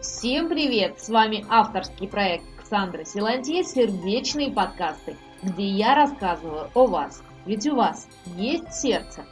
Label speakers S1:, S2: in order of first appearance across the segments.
S1: Всем привет! С вами авторский проект Ксандра Силантье «Сердечные подкасты», где я рассказываю о вас, ведь у вас есть сердце.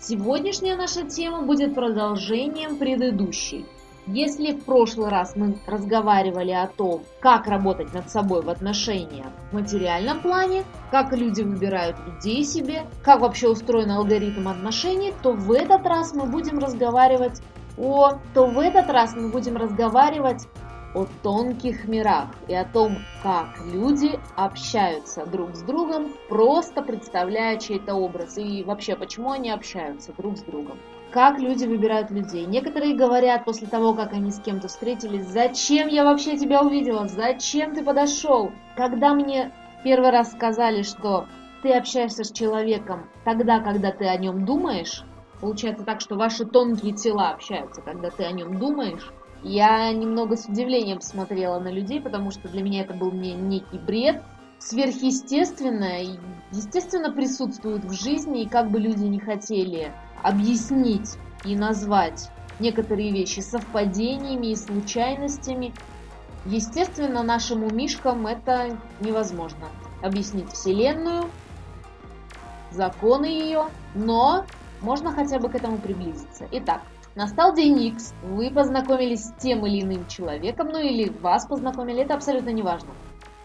S1: Сегодняшняя наша тема будет продолжением предыдущей – если в прошлый раз мы разговаривали о том, как работать над собой в отношениях в материальном плане, как люди выбирают людей себе, как вообще устроен алгоритм отношений, то в этот раз мы будем разговаривать о, то в этот раз мы будем разговаривать о тонких мирах и о том, как люди общаются друг с другом, просто представляя чей-то образ и вообще почему они общаются друг с другом как люди выбирают людей. Некоторые говорят после того, как они с кем-то встретились, зачем я вообще тебя увидела, зачем ты подошел. Когда мне первый раз сказали, что ты общаешься с человеком тогда, когда ты о нем думаешь, получается так, что ваши тонкие тела общаются, когда ты о нем думаешь, я немного с удивлением смотрела на людей, потому что для меня это был не некий бред, сверхъестественное, естественно, присутствует в жизни, и как бы люди не хотели объяснить и назвать некоторые вещи совпадениями и случайностями, естественно, нашим умишкам это невозможно. Объяснить Вселенную, законы ее, но можно хотя бы к этому приблизиться. Итак, настал день X, вы познакомились с тем или иным человеком, ну или вас познакомили, это абсолютно не важно.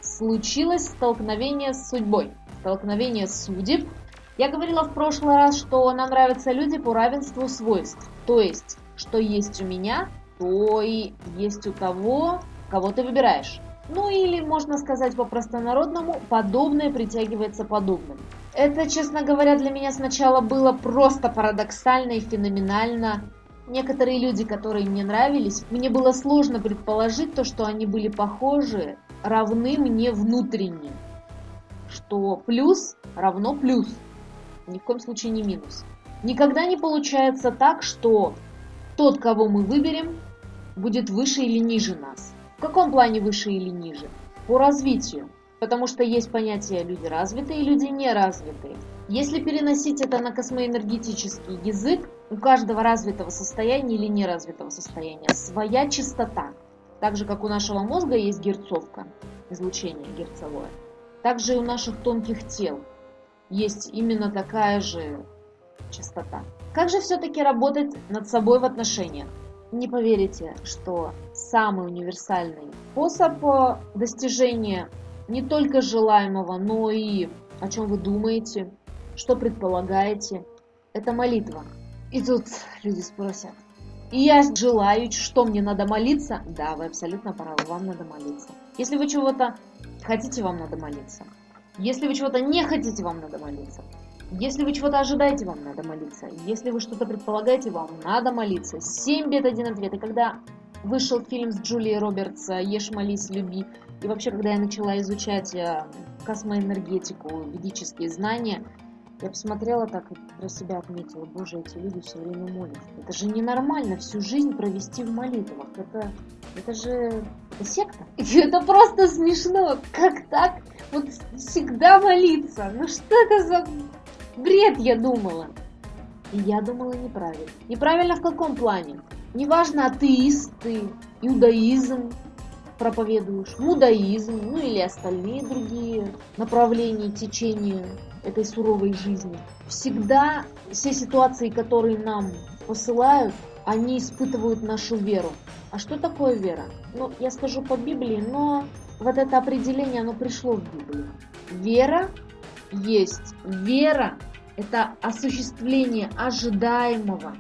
S1: Случилось столкновение с судьбой, столкновение судеб – я говорила в прошлый раз, что нам нравятся люди по равенству свойств. То есть, что есть у меня, то и есть у того, кого ты выбираешь. Ну или, можно сказать по-простонародному, подобное притягивается подобным. Это, честно говоря, для меня сначала было просто парадоксально и феноменально. Некоторые люди, которые мне нравились, мне было сложно предположить то, что они были похожи, равны мне внутренне. Что плюс равно плюс ни в коем случае не минус. Никогда не получается так, что тот, кого мы выберем, будет выше или ниже нас. В каком плане выше или ниже? По развитию. Потому что есть понятие люди развитые и люди неразвитые. Если переносить это на космоэнергетический язык, у каждого развитого состояния или неразвитого состояния своя частота. Так же, как у нашего мозга есть герцовка, излучение герцовое, также и у наших тонких тел – есть именно такая же частота. Как же все-таки работать над собой в отношениях? Не поверите, что самый универсальный способ достижения не только желаемого, но и о чем вы думаете, что предполагаете, это молитва. И тут люди спросят, и я желаю, что мне надо молиться? Да, вы абсолютно правы, вам надо молиться. Если вы чего-то хотите, вам надо молиться. Если вы чего-то не хотите, вам надо молиться. Если вы чего-то ожидаете, вам надо молиться. Если вы что-то предполагаете, вам надо молиться. Семь бед, один ответ. И когда вышел фильм с Джулией Робертс «Ешь, молись, люби», и вообще, когда я начала изучать э, космоэнергетику, ведические знания, я посмотрела так и про себя отметила, боже, эти люди все время молятся. Это же ненормально всю жизнь провести в молитвах. Это, это же это секта. Это просто смешно. Как так? Вот всегда молиться. Ну что это за бред, я думала. И я думала неправильно. Неправильно в каком плане? Неважно, атеист ты, иудаизм проповедуешь, мудаизм, ну или остальные другие направления, течения этой суровой жизни. Всегда все ситуации, которые нам посылают, они испытывают нашу веру. А что такое вера? Ну, я скажу по Библии, но вот это определение, оно пришло в Библию. Вера есть. Вера – это осуществление ожидаемого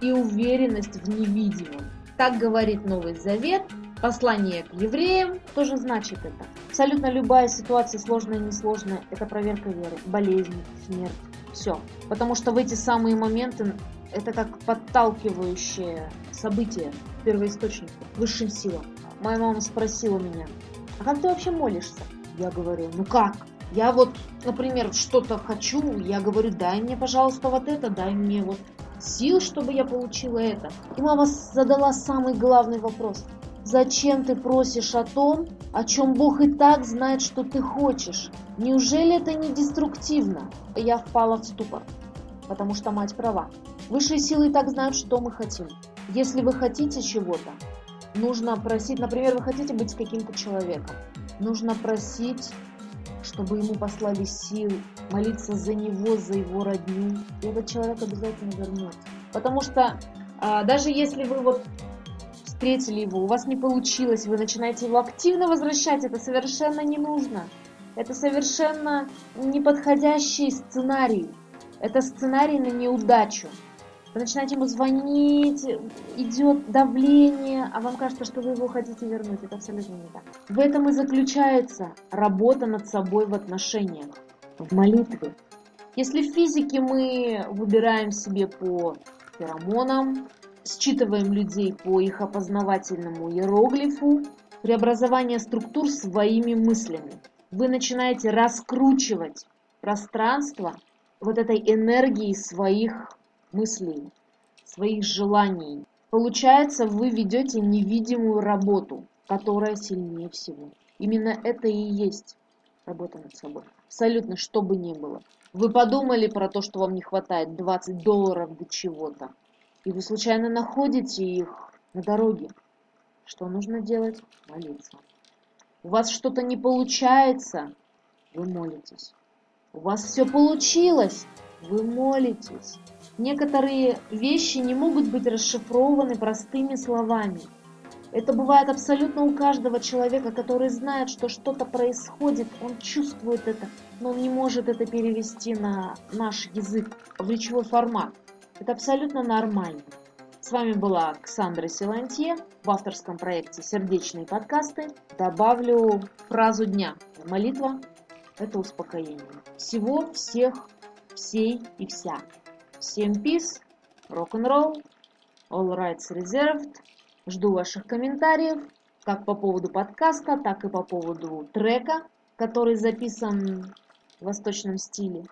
S1: и уверенность в невидимом. Так говорит Новый Завет – Послание к евреям тоже значит это. Абсолютно любая ситуация, сложная, несложная, это проверка веры, болезнь, смерть, все. Потому что в эти самые моменты это как подталкивающее событие первоисточнику, высшим силам. Моя мама спросила меня, а как ты вообще молишься? Я говорю, ну как? Я вот, например, что-то хочу, я говорю, дай мне, пожалуйста, вот это, дай мне вот сил, чтобы я получила это. И мама задала самый главный вопрос. Зачем ты просишь о том, о чем Бог и так знает, что ты хочешь? Неужели это не деструктивно? Я впала в ступор, потому что мать права. Высшие силы и так знают, что мы хотим. Если вы хотите чего-то, нужно просить, например, вы хотите быть с каким-то человеком, нужно просить, чтобы ему послали сил, молиться за него, за его родню, и этот человек обязательно вернется. Потому что а, даже если вы вот встретили его, у вас не получилось, вы начинаете его активно возвращать, это совершенно не нужно. Это совершенно неподходящий сценарий. Это сценарий на неудачу. Вы начинаете ему звонить, идет давление, а вам кажется, что вы его хотите вернуть. Это абсолютно не так. В этом и заключается работа над собой в отношениях, в молитве. Если в физике мы выбираем себе по феромонам, считываем людей по их опознавательному иероглифу, преобразование структур своими мыслями. Вы начинаете раскручивать пространство вот этой энергии своих мыслей, своих желаний. Получается, вы ведете невидимую работу, которая сильнее всего. Именно это и есть работа над собой. Абсолютно, что бы ни было. Вы подумали про то, что вам не хватает 20 долларов для чего-то, и вы случайно находите их на дороге. Что нужно делать? Молиться. У вас что-то не получается, вы молитесь. У вас все получилось, вы молитесь. Некоторые вещи не могут быть расшифрованы простыми словами. Это бывает абсолютно у каждого человека, который знает, что что-то происходит, он чувствует это, но он не может это перевести на наш язык, в речевой формат. Это абсолютно нормально. С вами была Ксандра Силантье в авторском проекте «Сердечные подкасты». Добавлю фразу дня. Молитва – это успокоение. Всего, всех, всей и вся. Всем peace, рок-н-ролл, all rights reserved. Жду ваших комментариев, как по поводу подкаста, так и по поводу трека, который записан в восточном стиле.